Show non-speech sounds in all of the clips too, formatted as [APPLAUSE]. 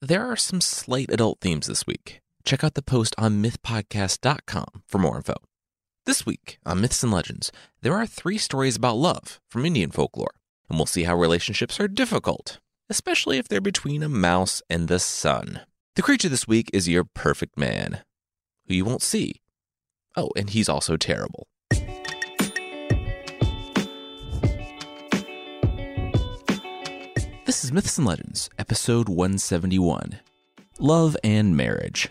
There are some slight adult themes this week. Check out the post on mythpodcast.com for more info. This week on Myths and Legends, there are three stories about love from Indian folklore, and we'll see how relationships are difficult, especially if they're between a mouse and the sun. The creature this week is your perfect man, who you won't see. Oh, and he's also terrible. This is Myths and Legends, episode 171 Love and Marriage.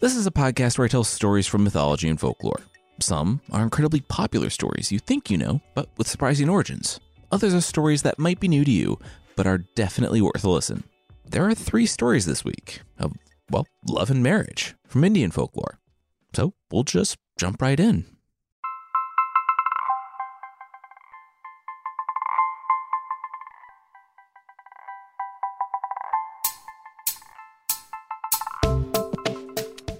This is a podcast where I tell stories from mythology and folklore. Some are incredibly popular stories you think you know, but with surprising origins. Others are stories that might be new to you, but are definitely worth a listen. There are three stories this week of, well, love and marriage from Indian folklore. So we'll just jump right in.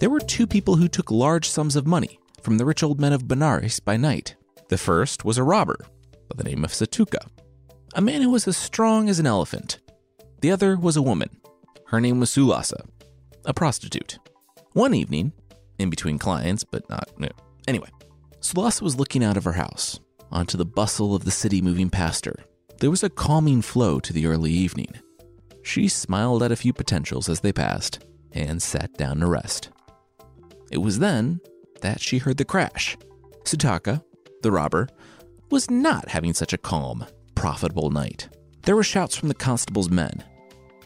There were two people who took large sums of money from the rich old men of Benares by night. The first was a robber by the name of Satuka, a man who was as strong as an elephant. The other was a woman. Her name was Sulasa, a prostitute. One evening, in between clients, but not. No. Anyway, Sulasa was looking out of her house onto the bustle of the city moving past her. There was a calming flow to the early evening. She smiled at a few potentials as they passed and sat down to rest. It was then that she heard the crash. Sutaka, the robber, was not having such a calm, profitable night. There were shouts from the constable's men,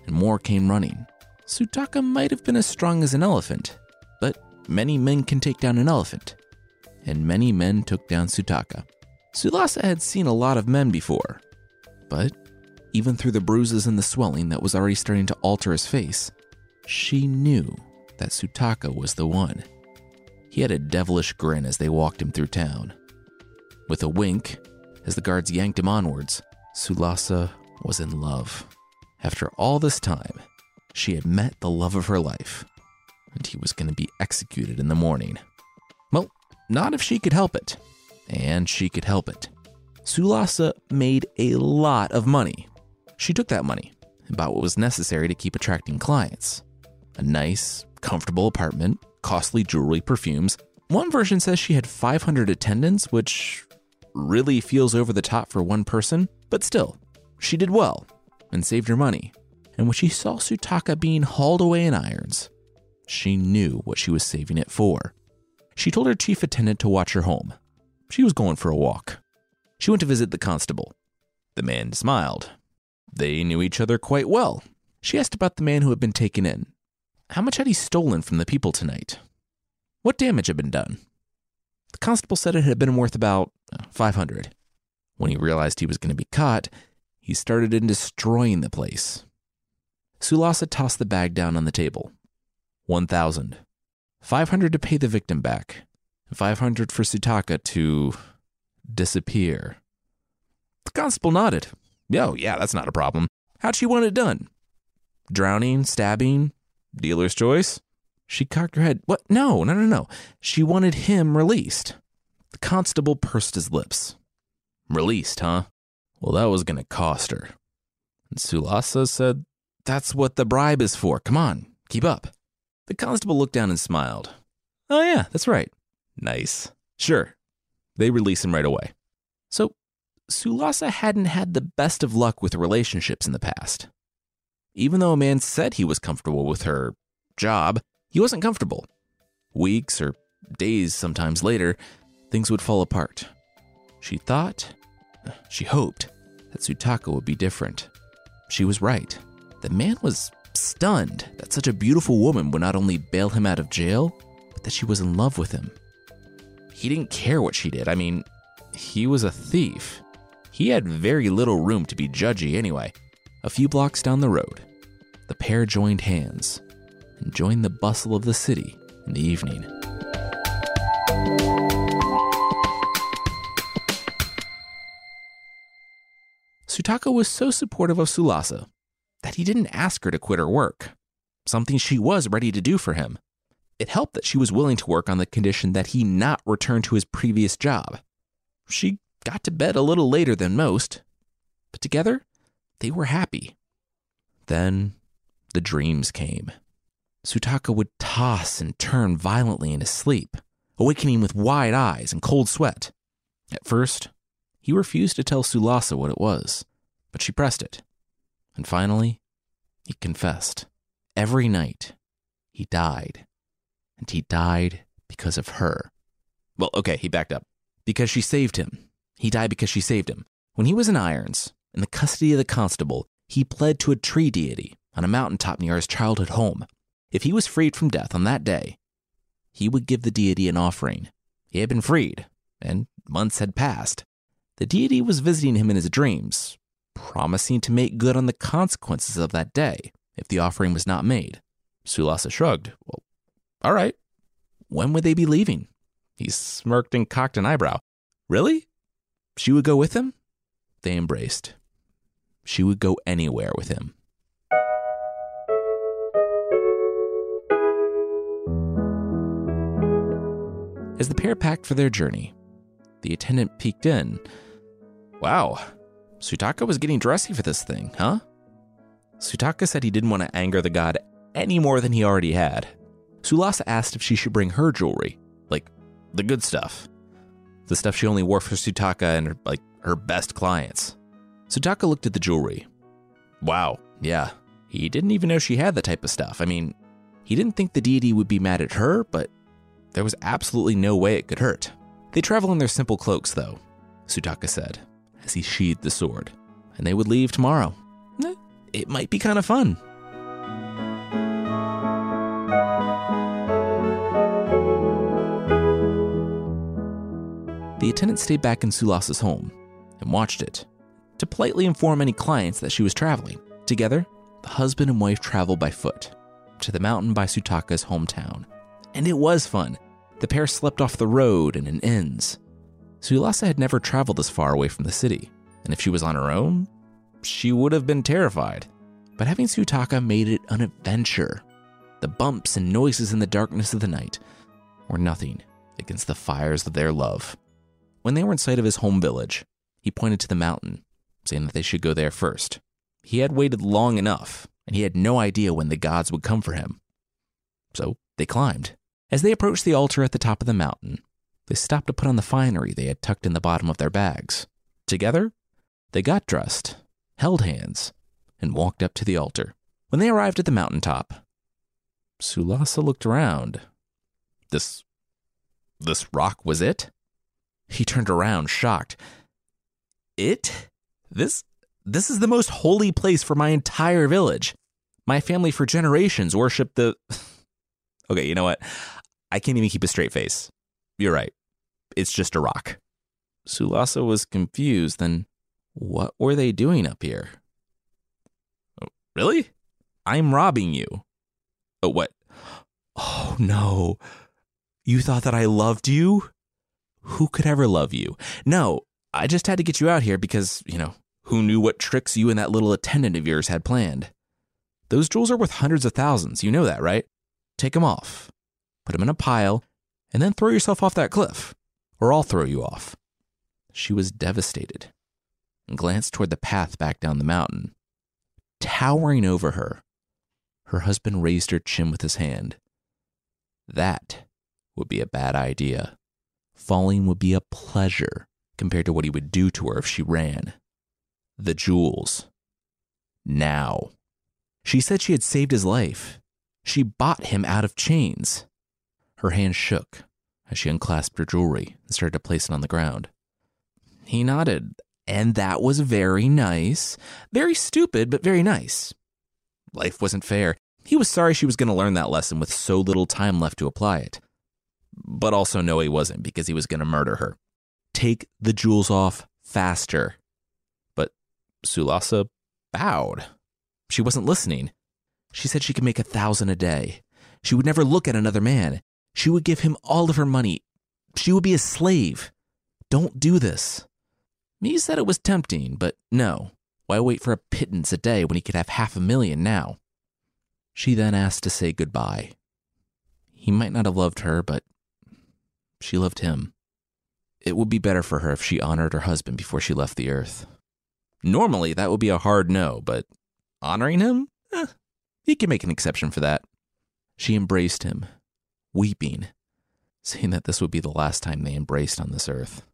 and more came running. Sutaka might have been as strong as an elephant, but many men can take down an elephant, and many men took down Sutaka. Sulasa had seen a lot of men before, but even through the bruises and the swelling that was already starting to alter his face, she knew that Sutaka was the one. He had a devilish grin as they walked him through town. With a wink, as the guards yanked him onwards, Sulasa was in love. After all this time, she had met the love of her life, and he was going to be executed in the morning. Well, not if she could help it. And she could help it. Sulasa made a lot of money. She took that money and bought what was necessary to keep attracting clients a nice, comfortable apartment, costly jewelry, perfumes. One version says she had 500 attendants, which really feels over the top for one person, but still, she did well and saved her money. And when she saw Sutaka being hauled away in irons, she knew what she was saving it for. She told her chief attendant to watch her home. She was going for a walk. She went to visit the constable. The man smiled. They knew each other quite well. She asked about the man who had been taken in. How much had he stolen from the people tonight? What damage had been done? The constable said it had been worth about uh, 500. When he realized he was going to be caught, he started in destroying the place. Sulasa tossed the bag down on the table. 1,000. 500 to pay the victim back. 500 for Sutaka to disappear. The constable nodded. Oh, yeah, that's not a problem. How'd she want it done? Drowning, stabbing, dealer's choice? She cocked her head. What? No, no, no, no. She wanted him released. The constable pursed his lips. Released, huh? Well, that was going to cost her. And Sulasa said, That's what the bribe is for. Come on, keep up. The constable looked down and smiled. Oh, yeah, that's right. Nice. Sure. They release him right away. So, Sulasa hadn't had the best of luck with relationships in the past. Even though a man said he was comfortable with her job, he wasn't comfortable. Weeks or days sometimes later, things would fall apart. She thought, she hoped, that Sutaka would be different. She was right. The man was stunned that such a beautiful woman would not only bail him out of jail, but that she was in love with him. He didn't care what she did. I mean, he was a thief. He had very little room to be judgy anyway. A few blocks down the road, the pair joined hands and joined the bustle of the city in the evening. Sutaka was so supportive of Sulasa that he didn't ask her to quit her work, something she was ready to do for him. It helped that she was willing to work on the condition that he not return to his previous job. She got to bed a little later than most, but together they were happy. Then the dreams came. Sutaka would toss and turn violently in his sleep, awakening with wide eyes and cold sweat. At first, he refused to tell Sulasa what it was, but she pressed it. And finally, he confessed. Every night, he died. And he died because of her. Well, okay, he backed up. Because she saved him. He died because she saved him. When he was in irons, in the custody of the constable, he pled to a tree deity on a mountaintop near his childhood home. If he was freed from death on that day, he would give the deity an offering. He had been freed, and months had passed. The deity was visiting him in his dreams, promising to make good on the consequences of that day if the offering was not made. Sulasa shrugged. Well, all right. When would they be leaving? He smirked and cocked an eyebrow. Really? She would go with him? They embraced. She would go anywhere with him. As the pair packed for their journey, the attendant peeked in. Wow, Sutaka was getting dressy for this thing, huh? Sutaka said he didn't want to anger the god any more than he already had. Sulasa asked if she should bring her jewelry, like the good stuff. The stuff she only wore for Sutaka and like her best clients. Sutaka looked at the jewelry. Wow, yeah. He didn't even know she had the type of stuff. I mean, he didn't think the deity would be mad at her, but there was absolutely no way it could hurt. They travel in their simple cloaks, though, Sutaka said, as he sheathed the sword, and they would leave tomorrow. Eh, it might be kind of fun. The attendant stayed back in Sulasa's home and watched it to politely inform any clients that she was traveling. Together, the husband and wife traveled by foot to the mountain by Sutaka's hometown. And it was fun. The pair slept off the road and in inns. Sulasa had never traveled this far away from the city, and if she was on her own, she would have been terrified. But having Sutaka made it an adventure. The bumps and noises in the darkness of the night were nothing against the fires of their love. When they were in sight of his home village, he pointed to the mountain, saying that they should go there first. He had waited long enough, and he had no idea when the gods would come for him. So they climbed. As they approached the altar at the top of the mountain, they stopped to put on the finery they had tucked in the bottom of their bags. Together, they got dressed, held hands, and walked up to the altar. When they arrived at the mountaintop, Sulasa looked around. This. this rock was it? He turned around, shocked. It? This this is the most holy place for my entire village. My family for generations worshiped the [LAUGHS] Okay, you know what? I can't even keep a straight face. You're right. It's just a rock. Sulasa was confused. Then what were they doing up here? Oh, really? I'm robbing you. Oh, what? Oh, no. You thought that I loved you? Who could ever love you? No, I just had to get you out here because, you know, who knew what tricks you and that little attendant of yours had planned? Those jewels are worth hundreds of thousands. You know that, right? Take them off, put them in a pile, and then throw yourself off that cliff, or I'll throw you off. She was devastated and glanced toward the path back down the mountain. Towering over her, her husband raised her chin with his hand. That would be a bad idea. Falling would be a pleasure compared to what he would do to her if she ran. The jewels. Now. She said she had saved his life. She bought him out of chains. Her hand shook as she unclasped her jewelry and started to place it on the ground. He nodded, and that was very nice. Very stupid, but very nice. Life wasn't fair. He was sorry she was going to learn that lesson with so little time left to apply it but also no, he wasn't because he was going to murder her. Take the jewels off faster. Sulasa bowed. She wasn't listening. She said she could make a thousand a day. She would never look at another man. She would give him all of her money. She would be a slave. Don't do this. Me said it was tempting, but no. Why wait for a pittance a day when he could have half a million now? She then asked to say goodbye. He might not have loved her, but she loved him. It would be better for her if she honored her husband before she left the earth. Normally, that would be a hard no, but honoring him? Eh, he can make an exception for that. She embraced him, weeping, saying that this would be the last time they embraced on this earth.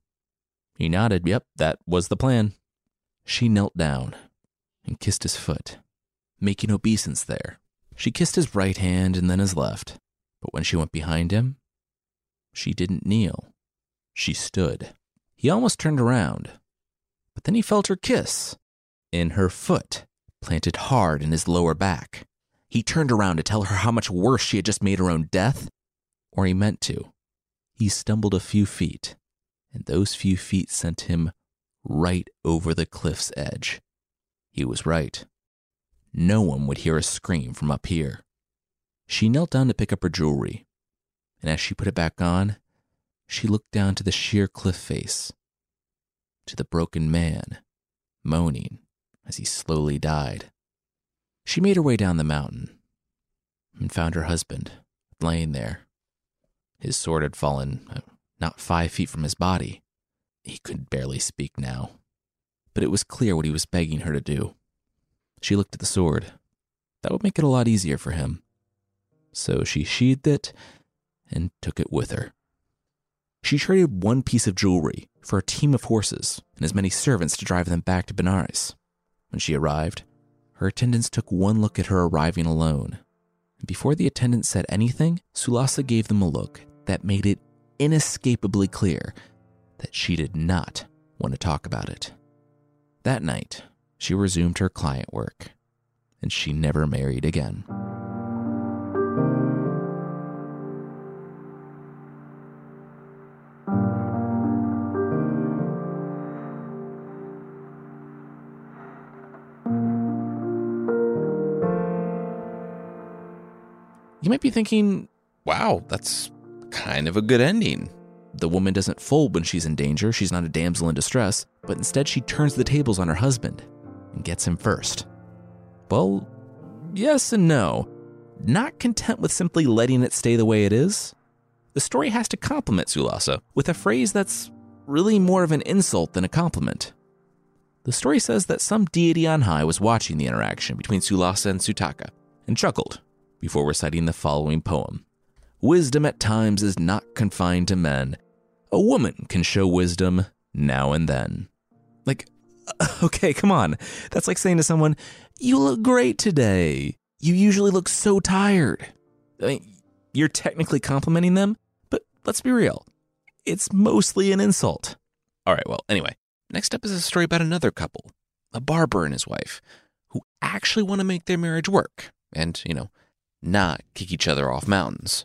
He nodded, yep, that was the plan. She knelt down and kissed his foot, making obeisance there. She kissed his right hand and then his left, but when she went behind him, she didn't kneel. She stood. He almost turned around, but then he felt her kiss in her foot, planted hard in his lower back. He turned around to tell her how much worse she had just made her own death, or he meant to. He stumbled a few feet, and those few feet sent him right over the cliff's edge. He was right. No one would hear a scream from up here. She knelt down to pick up her jewelry, and as she put it back on, she looked down to the sheer cliff face, to the broken man, moaning as he slowly died. She made her way down the mountain and found her husband laying there. His sword had fallen uh, not five feet from his body. He could barely speak now, but it was clear what he was begging her to do. She looked at the sword. That would make it a lot easier for him. So she sheathed it and took it with her. She traded one piece of jewelry for a team of horses and as many servants to drive them back to Benares. When she arrived, her attendants took one look at her arriving alone. And before the attendants said anything, Sulasa gave them a look that made it inescapably clear that she did not want to talk about it. That night, she resumed her client work, and she never married again. You might be thinking, wow, that's kind of a good ending. The woman doesn't fold when she's in danger, she's not a damsel in distress, but instead she turns the tables on her husband and gets him first. Well, yes and no. Not content with simply letting it stay the way it is, the story has to compliment Sulasa with a phrase that's really more of an insult than a compliment. The story says that some deity on high was watching the interaction between Sulasa and Sutaka and chuckled before reciting the following poem Wisdom at times is not confined to men. A woman can show wisdom now and then. Like, [LAUGHS] okay, come on. That's like saying to someone, You look great today. You usually look so tired. I mean, you're technically complimenting them, but let's be real. It's mostly an insult. All right, well, anyway, next up is a story about another couple, a barber and his wife, who actually want to make their marriage work and, you know, not kick each other off mountains.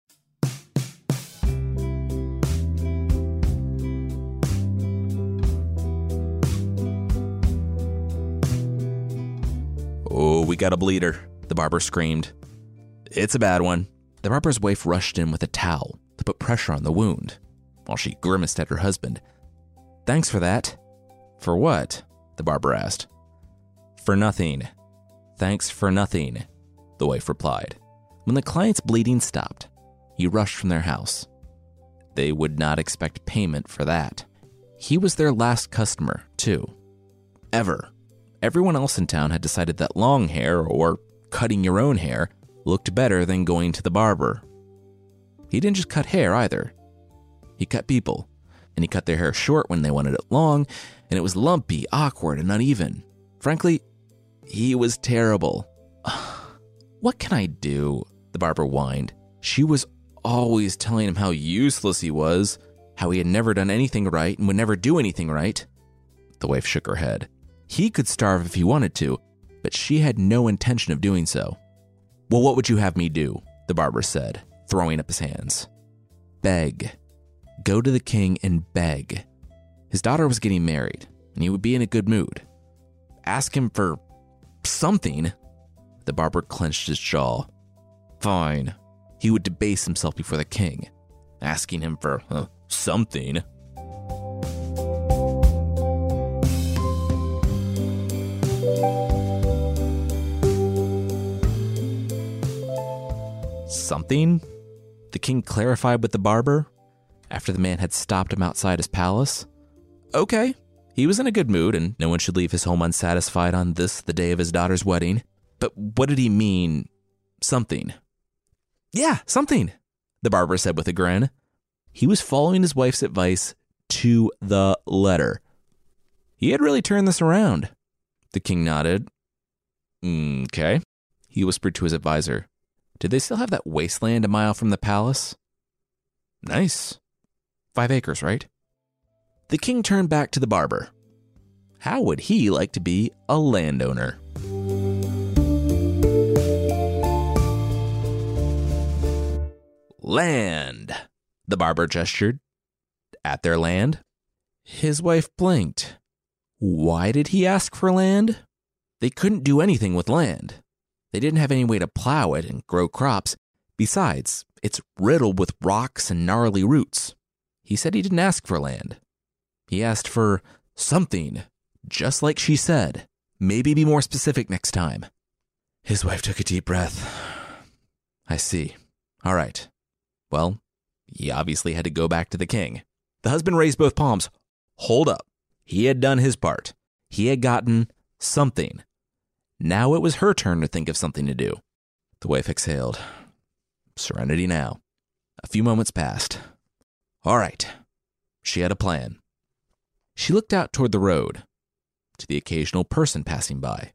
Oh, we got a bleeder, the barber screamed. It's a bad one. The barber's wife rushed in with a towel to put pressure on the wound, while she grimaced at her husband. Thanks for that. For what? the barber asked. For nothing. Thanks for nothing, the wife replied. When the client's bleeding stopped, he rushed from their house. They would not expect payment for that. He was their last customer, too. Ever. Everyone else in town had decided that long hair, or cutting your own hair, looked better than going to the barber. He didn't just cut hair either, he cut people. And he cut their hair short when they wanted it long, and it was lumpy, awkward, and uneven. Frankly, he was terrible. [SIGHS] what can I do? The barber whined. She was always telling him how useless he was, how he had never done anything right and would never do anything right. The wife shook her head. He could starve if he wanted to, but she had no intention of doing so. Well, what would you have me do? The barber said, throwing up his hands. Beg. Go to the king and beg. His daughter was getting married, and he would be in a good mood. Ask him for something. The barber clenched his jaw. Fine. He would debase himself before the king, asking him for uh, something. Something? The king clarified with the barber after the man had stopped him outside his palace. Okay, he was in a good mood, and no one should leave his home unsatisfied on this, the day of his daughter's wedding. But what did he mean? Something. Yeah, something, the barber said with a grin. He was following his wife's advice to the letter. He had really turned this around. The king nodded. Mm, okay. He whispered to his advisor. Did they still have that wasteland a mile from the palace? Nice. Five acres, right? The king turned back to the barber. How would he like to be a landowner? Land, the barber gestured. At their land? His wife blinked. Why did he ask for land? They couldn't do anything with land. They didn't have any way to plow it and grow crops. Besides, it's riddled with rocks and gnarly roots. He said he didn't ask for land. He asked for something, just like she said. Maybe be more specific next time. His wife took a deep breath. I see. All right. Well, he obviously had to go back to the king. The husband raised both palms. Hold up. He had done his part. He had gotten something. Now it was her turn to think of something to do. The wife exhaled. Serenity now. A few moments passed. All right. She had a plan. She looked out toward the road, to the occasional person passing by.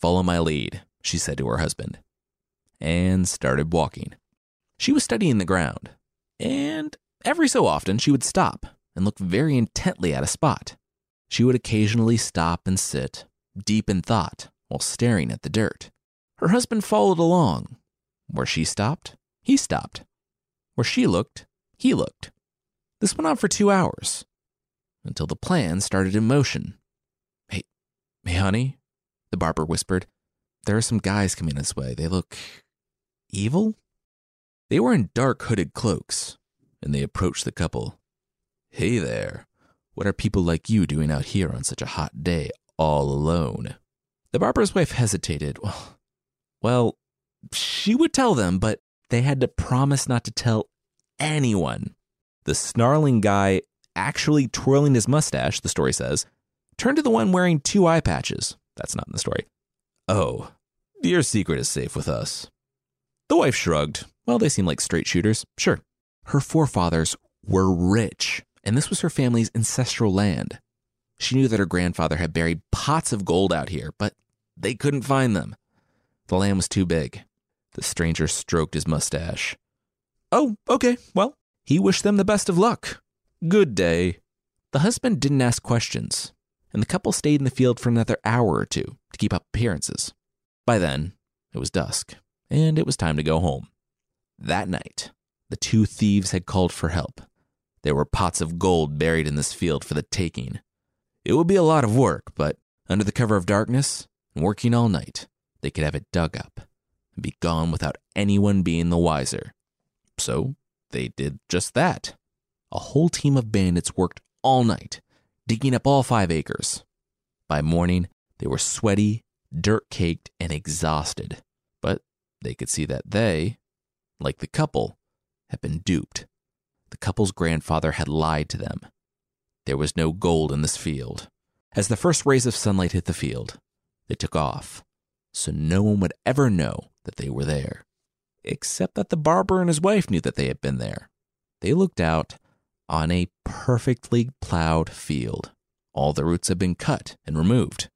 Follow my lead, she said to her husband, and started walking. She was studying the ground, and every so often she would stop and look very intently at a spot. She would occasionally stop and sit, deep in thought, while staring at the dirt. Her husband followed along. Where she stopped, he stopped. Where she looked, he looked. This went on for two hours until the plan started in motion. Hey, hey, honey, the barber whispered. There are some guys coming this way. They look evil? They were in dark hooded cloaks, and they approached the couple. Hey there, what are people like you doing out here on such a hot day, all alone? The barber's wife hesitated. Well, well, she would tell them, but they had to promise not to tell anyone. The snarling guy actually twirling his mustache, the story says, turned to the one wearing two eye patches. That's not in the story. Oh, your secret is safe with us. The wife shrugged. Well, they seem like straight shooters. Sure. Her forefathers were rich, and this was her family's ancestral land. She knew that her grandfather had buried pots of gold out here, but they couldn't find them. The land was too big. The stranger stroked his mustache. Oh, okay. Well, he wished them the best of luck. Good day. The husband didn't ask questions, and the couple stayed in the field for another hour or two to keep up appearances. By then, it was dusk, and it was time to go home. That night, the two thieves had called for help. There were pots of gold buried in this field for the taking. It would be a lot of work, but under the cover of darkness and working all night, they could have it dug up and be gone without anyone being the wiser. So they did just that a whole team of bandits worked all night, digging up all five acres. By morning, they were sweaty, dirt caked, and exhausted. But they could see that they, like the couple, had been duped. The couple's grandfather had lied to them. There was no gold in this field. As the first rays of sunlight hit the field, they took off, so no one would ever know that they were there. Except that the barber and his wife knew that they had been there. They looked out on a perfectly plowed field. All the roots had been cut and removed,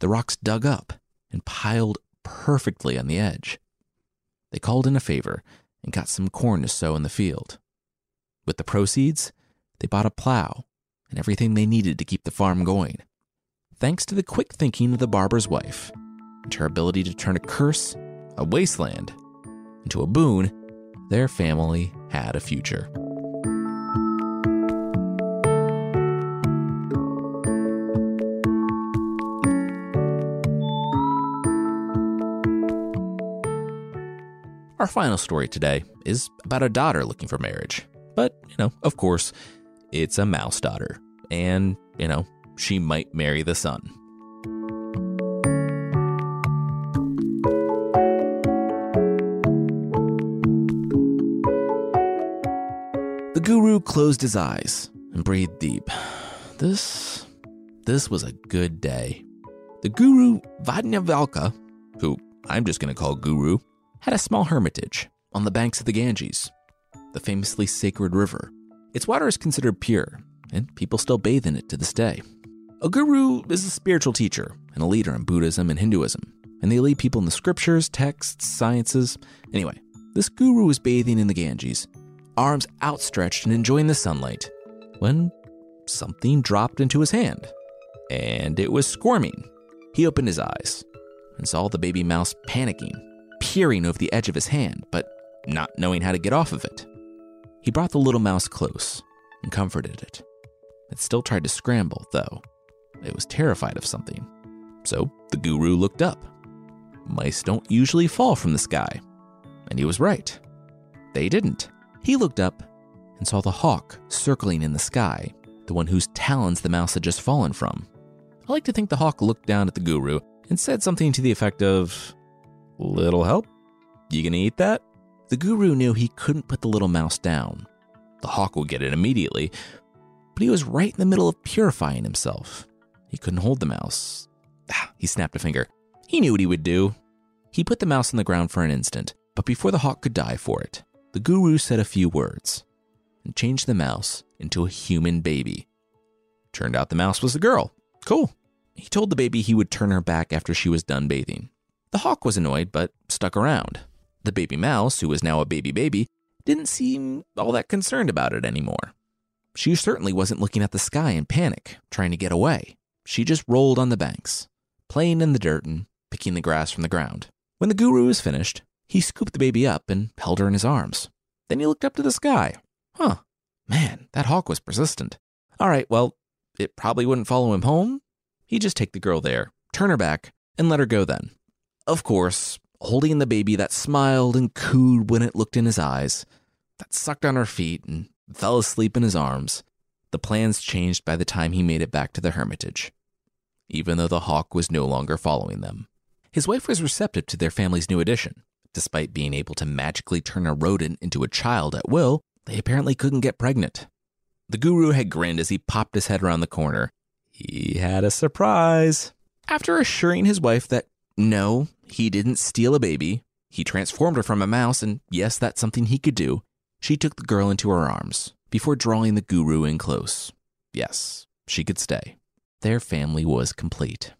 the rocks dug up and piled perfectly on the edge. They called in a favor and got some corn to sow in the field. With the proceeds, they bought a plow and everything they needed to keep the farm going. Thanks to the quick thinking of the barber's wife and her ability to turn a curse, a wasteland, into a boon, their family had a future. Our final story today is about a daughter looking for marriage. But, you know, of course, it's a mouse daughter. And, you know, she might marry the sun. The guru closed his eyes and breathed deep. This this was a good day. The guru Yajnavalkya, who I'm just going to call Guru, had a small hermitage on the banks of the Ganges, the famously sacred river. Its water is considered pure, and people still bathe in it to this day. A guru is a spiritual teacher and a leader in Buddhism and Hinduism, and they lead people in the scriptures, texts, sciences. Anyway, this guru was bathing in the Ganges, arms outstretched and enjoying the sunlight, when something dropped into his hand, and it was squirming. He opened his eyes and saw the baby mouse panicking, peering over the edge of his hand, but not knowing how to get off of it. He brought the little mouse close and comforted it. It still tried to scramble, though. It was terrified of something. So the guru looked up. Mice don't usually fall from the sky. And he was right. They didn't. He looked up and saw the hawk circling in the sky, the one whose talons the mouse had just fallen from. I like to think the hawk looked down at the guru and said something to the effect of, Little help? You gonna eat that? The guru knew he couldn't put the little mouse down. The hawk would get it immediately, but he was right in the middle of purifying himself. He couldn't hold the mouse. Ah, he snapped a finger. He knew what he would do. He put the mouse on the ground for an instant, but before the hawk could die for it, the guru said a few words and changed the mouse into a human baby. Turned out the mouse was a girl. Cool. He told the baby he would turn her back after she was done bathing. The hawk was annoyed, but stuck around. The baby mouse, who was now a baby baby, didn't seem all that concerned about it anymore. She certainly wasn't looking at the sky in panic, trying to get away. She just rolled on the banks, playing in the dirt and picking the grass from the ground. When the guru was finished, he scooped the baby up and held her in his arms. Then he looked up to the sky. Huh, man, that hawk was persistent. All right, well, it probably wouldn't follow him home. He'd just take the girl there, turn her back, and let her go then. Of course, holding the baby that smiled and cooed when it looked in his eyes, that sucked on her feet and fell asleep in his arms, the plans changed by the time he made it back to the hermitage, even though the hawk was no longer following them. His wife was receptive to their family's new addition. Despite being able to magically turn a rodent into a child at will, they apparently couldn't get pregnant. The guru had grinned as he popped his head around the corner. He had a surprise. After assuring his wife that no, he didn't steal a baby, he transformed her from a mouse, and yes, that's something he could do, she took the girl into her arms before drawing the guru in close. Yes, she could stay. Their family was complete.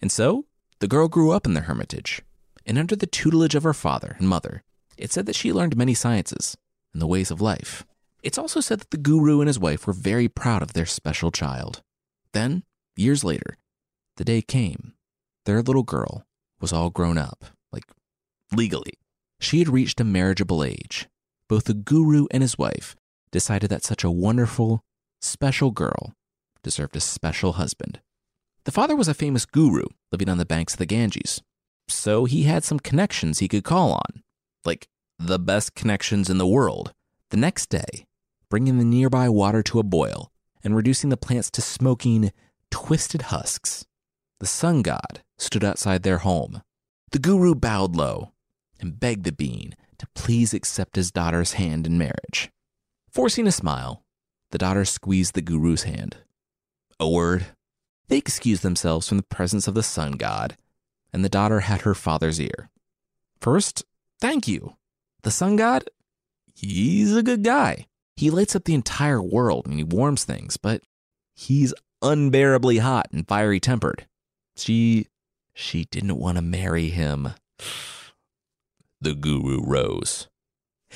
And so, the girl grew up in the hermitage, and under the tutelage of her father and mother, it said that she learned many sciences and the ways of life. It's also said that the guru and his wife were very proud of their special child. Then, years later, the day came. Their little girl was all grown up, like legally. She had reached a marriageable age. Both the guru and his wife decided that such a wonderful, special girl deserved a special husband. The father was a famous guru living on the banks of the Ganges, so he had some connections he could call on, like the best connections in the world. The next day, bringing the nearby water to a boil and reducing the plants to smoking, twisted husks, the sun god, stood outside their home. The guru bowed low and begged the being to please accept his daughter's hand in marriage. Forcing a smile, the daughter squeezed the guru's hand. A word. They excused themselves from the presence of the sun god, and the daughter had her father's ear. First, thank you. The sun god, he's a good guy. He lights up the entire world and he warms things, but he's unbearably hot and fiery tempered. She she didn't want to marry him. [SIGHS] The guru rose.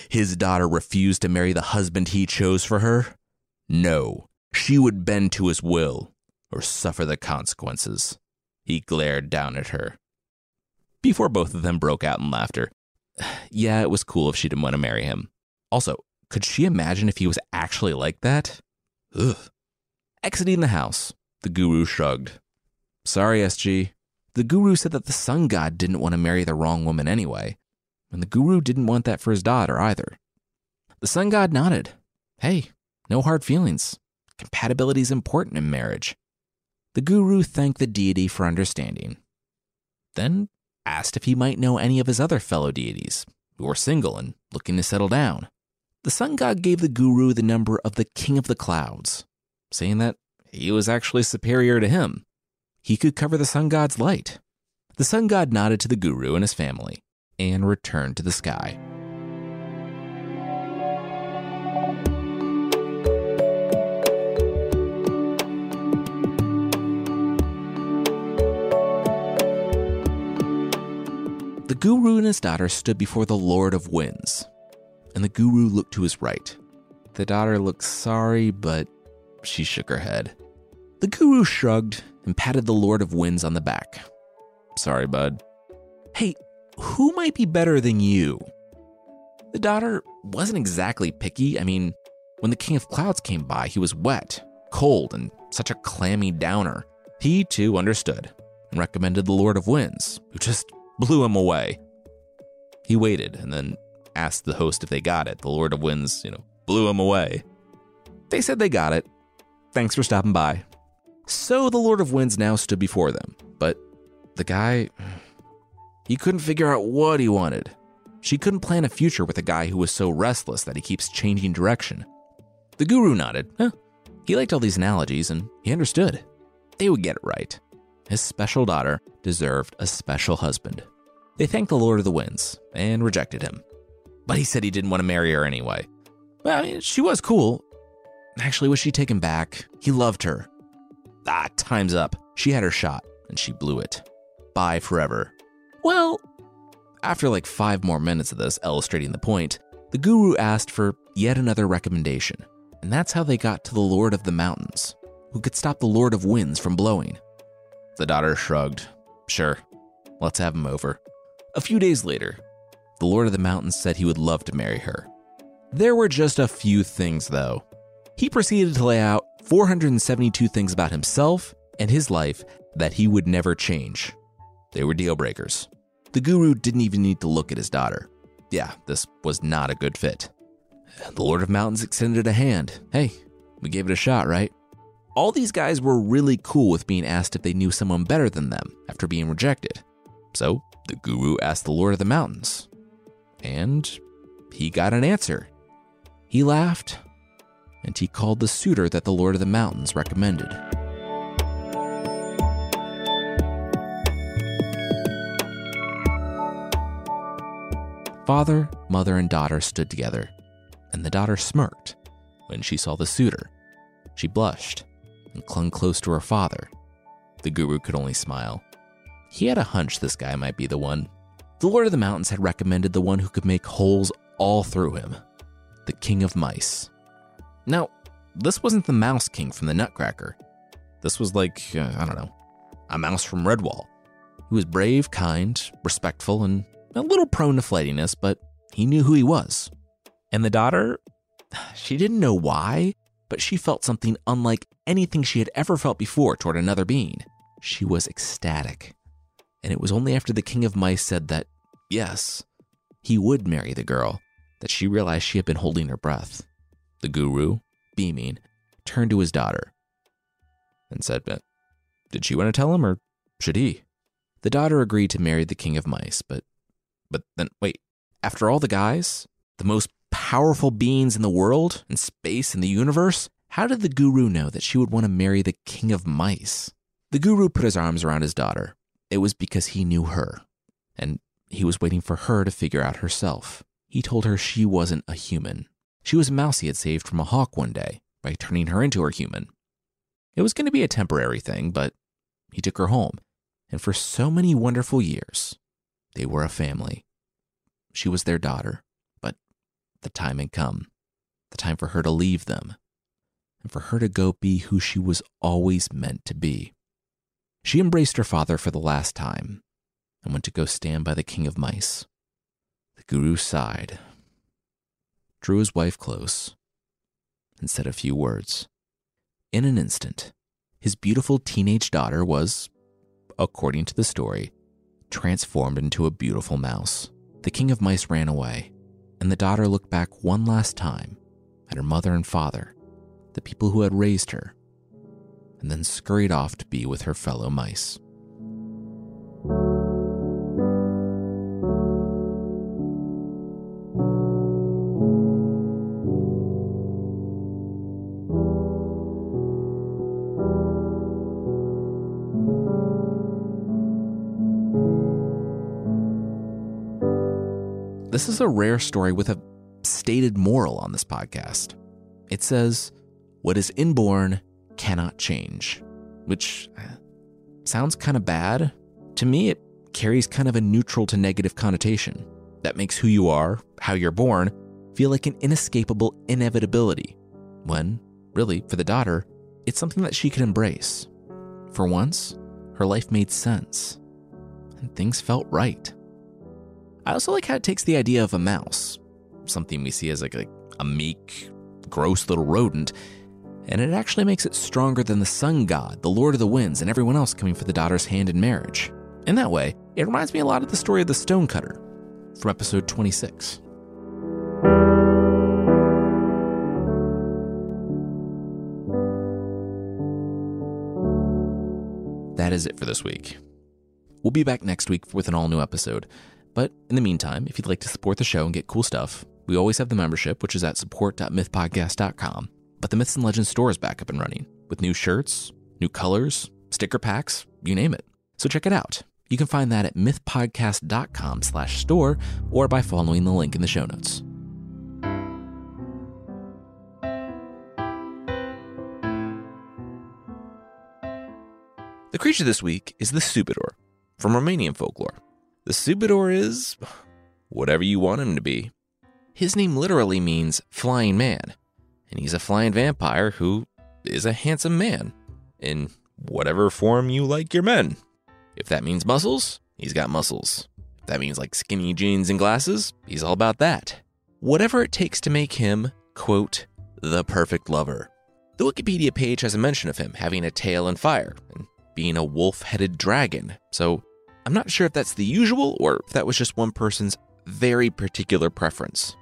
His daughter refused to marry the husband he chose for her? No, she would bend to his will or suffer the consequences. He glared down at her. Before both of them broke out in laughter. [SIGHS] Yeah, it was cool if she didn't want to marry him. Also, could she imagine if he was actually like that? Ugh. Exiting the house, the guru shrugged. Sorry, SG. The guru said that the sun god didn't want to marry the wrong woman anyway, and the guru didn't want that for his daughter either. The sun god nodded. Hey, no hard feelings. Compatibility is important in marriage. The guru thanked the deity for understanding, then asked if he might know any of his other fellow deities who were single and looking to settle down. The sun god gave the guru the number of the king of the clouds, saying that he was actually superior to him. He could cover the sun god's light. The sun god nodded to the guru and his family and returned to the sky. The guru and his daughter stood before the Lord of Winds, and the guru looked to his right. The daughter looked sorry, but she shook her head. The guru shrugged and patted the Lord of Winds on the back. Sorry, bud. Hey, who might be better than you? The daughter wasn't exactly picky. I mean, when the King of Clouds came by, he was wet, cold, and such a clammy downer. He too understood and recommended the Lord of Winds, who just blew him away. He waited and then asked the host if they got it. The Lord of Winds, you know, blew him away. They said they got it. Thanks for stopping by. So the Lord of Winds now stood before them, but the guy, he couldn't figure out what he wanted. She couldn't plan a future with a guy who was so restless that he keeps changing direction. The guru nodded. Huh. He liked all these analogies and he understood. They would get it right. His special daughter deserved a special husband. They thanked the Lord of the Winds and rejected him. But he said he didn't want to marry her anyway. Well, I mean, she was cool. Actually, was she taken back? He loved her. Ah, time's up. She had her shot, and she blew it. Bye forever. Well, after like five more minutes of this illustrating the point, the guru asked for yet another recommendation. And that's how they got to the Lord of the Mountains, who could stop the Lord of Winds from blowing. The daughter shrugged. Sure, let's have him over. A few days later, the Lord of the Mountains said he would love to marry her. There were just a few things, though. He proceeded to lay out 472 things about himself and his life that he would never change. They were deal breakers. The guru didn't even need to look at his daughter. Yeah, this was not a good fit. The Lord of Mountains extended a hand. Hey, we gave it a shot, right? All these guys were really cool with being asked if they knew someone better than them after being rejected. So the guru asked the Lord of the Mountains. And he got an answer. He laughed and he called the suitor that the Lord of the Mountains recommended. Father, mother, and daughter stood together, and the daughter smirked when she saw the suitor. She blushed and clung close to her father. The guru could only smile. He had a hunch this guy might be the one. The Lord of the Mountains had recommended the one who could make holes all through him the King of Mice. Now, this wasn't the Mouse King from the Nutcracker. This was like, uh, I don't know, a mouse from Redwall. He was brave, kind, respectful, and a little prone to flightiness, but he knew who he was. And the daughter, [SIGHS] she didn't know why, but she felt something unlike anything she had ever felt before toward another being. She was ecstatic. And it was only after the King of Mice said that, yes, he would marry the girl, that she realized she had been holding her breath. The guru, beaming, turned to his daughter and said, "But Did she want to tell him or should he? The daughter agreed to marry the king of mice, but but then wait, after all the guys, the most powerful beings in the world, in space, in the universe, how did the guru know that she would want to marry the king of mice? The guru put his arms around his daughter. It was because he knew her, and he was waiting for her to figure out herself. He told her she wasn't a human. She was a mouse he had saved from a hawk one day by turning her into a human. It was going to be a temporary thing, but he took her home, and for so many wonderful years, they were a family. She was their daughter, but the time had come the time for her to leave them, and for her to go be who she was always meant to be. She embraced her father for the last time and went to go stand by the king of mice. The guru sighed, drew his wife close, and said a few words. In an instant, his beautiful teenage daughter was, according to the story, transformed into a beautiful mouse. The king of mice ran away, and the daughter looked back one last time at her mother and father, the people who had raised her, and then scurried off to be with her fellow mice. This is a rare story with a stated moral on this podcast. It says, What is inborn cannot change, which uh, sounds kind of bad. To me, it carries kind of a neutral to negative connotation that makes who you are, how you're born, feel like an inescapable inevitability, when, really, for the daughter, it's something that she could embrace. For once, her life made sense, and things felt right. I also like how it takes the idea of a mouse, something we see as like a, a meek, gross little rodent, and it actually makes it stronger than the sun god, the lord of the winds, and everyone else coming for the daughter's hand in marriage. In that way, it reminds me a lot of the story of the stonecutter from episode 26. That is it for this week. We'll be back next week with an all new episode. But in the meantime, if you'd like to support the show and get cool stuff, we always have the membership, which is at support.mythpodcast.com. But the Myths and Legends store is back up and running with new shirts, new colors, sticker packs, you name it. So check it out. You can find that at mythpodcast.com slash store or by following the link in the show notes. The creature this week is the Zburător from Romanian folklore. The Zburător is whatever you want him to be. His name literally means flying man, and he's a flying vampire who is a handsome man in whatever form you like your men. If that means muscles, he's got muscles. If that means like skinny jeans and glasses, he's all about that. Whatever it takes to make him, quote, the perfect lover. The Wikipedia page has a mention of him having a tail and fire and being a wolf headed dragon, so I'm not sure if that's the usual or if that was just one person's very particular preference.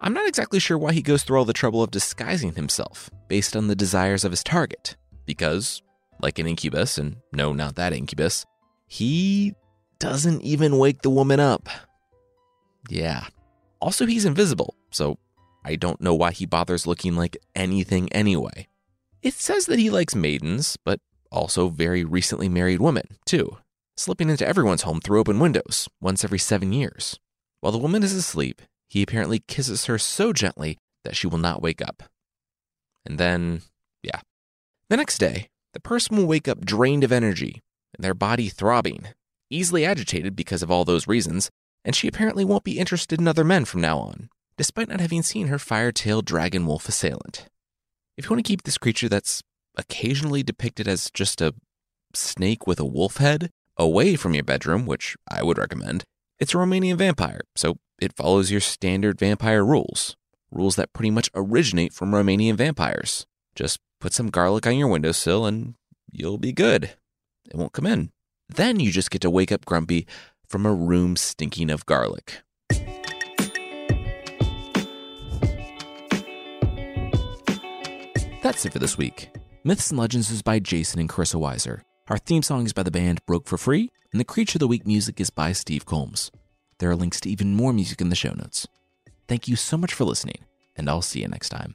I'm not exactly sure why he goes through all the trouble of disguising himself based on the desires of his target, because, like an incubus, and no, not that incubus, he doesn't even wake the woman up. Yeah. Also, he's invisible, so I don't know why he bothers looking like anything anyway. It says that he likes maidens, but also very recently married women, too, slipping into everyone's home through open windows once every seven years. While the woman is asleep, he apparently kisses her so gently that she will not wake up. And then, yeah. The next day, the person will wake up drained of energy, and their body throbbing, easily agitated because of all those reasons, and she apparently won't be interested in other men from now on, despite not having seen her fire tailed dragon wolf assailant. If you want to keep this creature that's occasionally depicted as just a snake with a wolf head away from your bedroom, which I would recommend, it's a Romanian vampire, so it follows your standard vampire rules. Rules that pretty much originate from Romanian vampires. Just put some garlic on your windowsill and you'll be good. It won't come in. Then you just get to wake up grumpy from a room stinking of garlic. That's it for this week. Myths and Legends is by Jason and Carissa Weiser. Our theme song is by the band Broke for Free, and the Creature of the Week music is by Steve Combs. There are links to even more music in the show notes. Thank you so much for listening, and I'll see you next time.